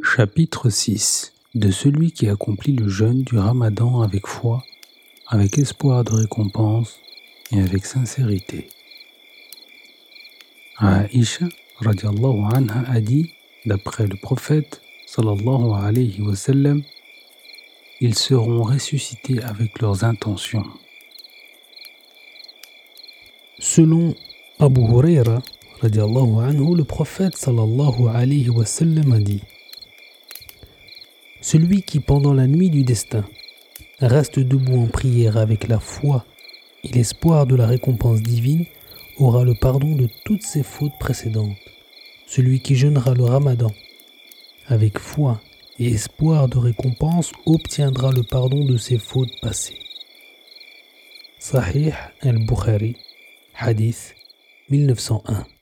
Chapitre 6 De celui qui accomplit le jeûne du ramadan avec foi, avec espoir de récompense et avec sincérité. Aïcha radiallahu anha a dit, d'après le prophète sallallahu alayhi wa sallam, ils seront ressuscités avec leurs intentions. Selon Abu Huraira, anhu, le prophète sallallahu alayhi wa sallam a dit Celui qui pendant la nuit du destin reste debout en prière avec la foi et l'espoir de la récompense divine aura le pardon de toutes ses fautes précédentes. Celui qui jeûnera le ramadan avec foi et espoir de récompense obtiendra le pardon de ses fautes passées. Sahih al-Bukhari, hadith 1901.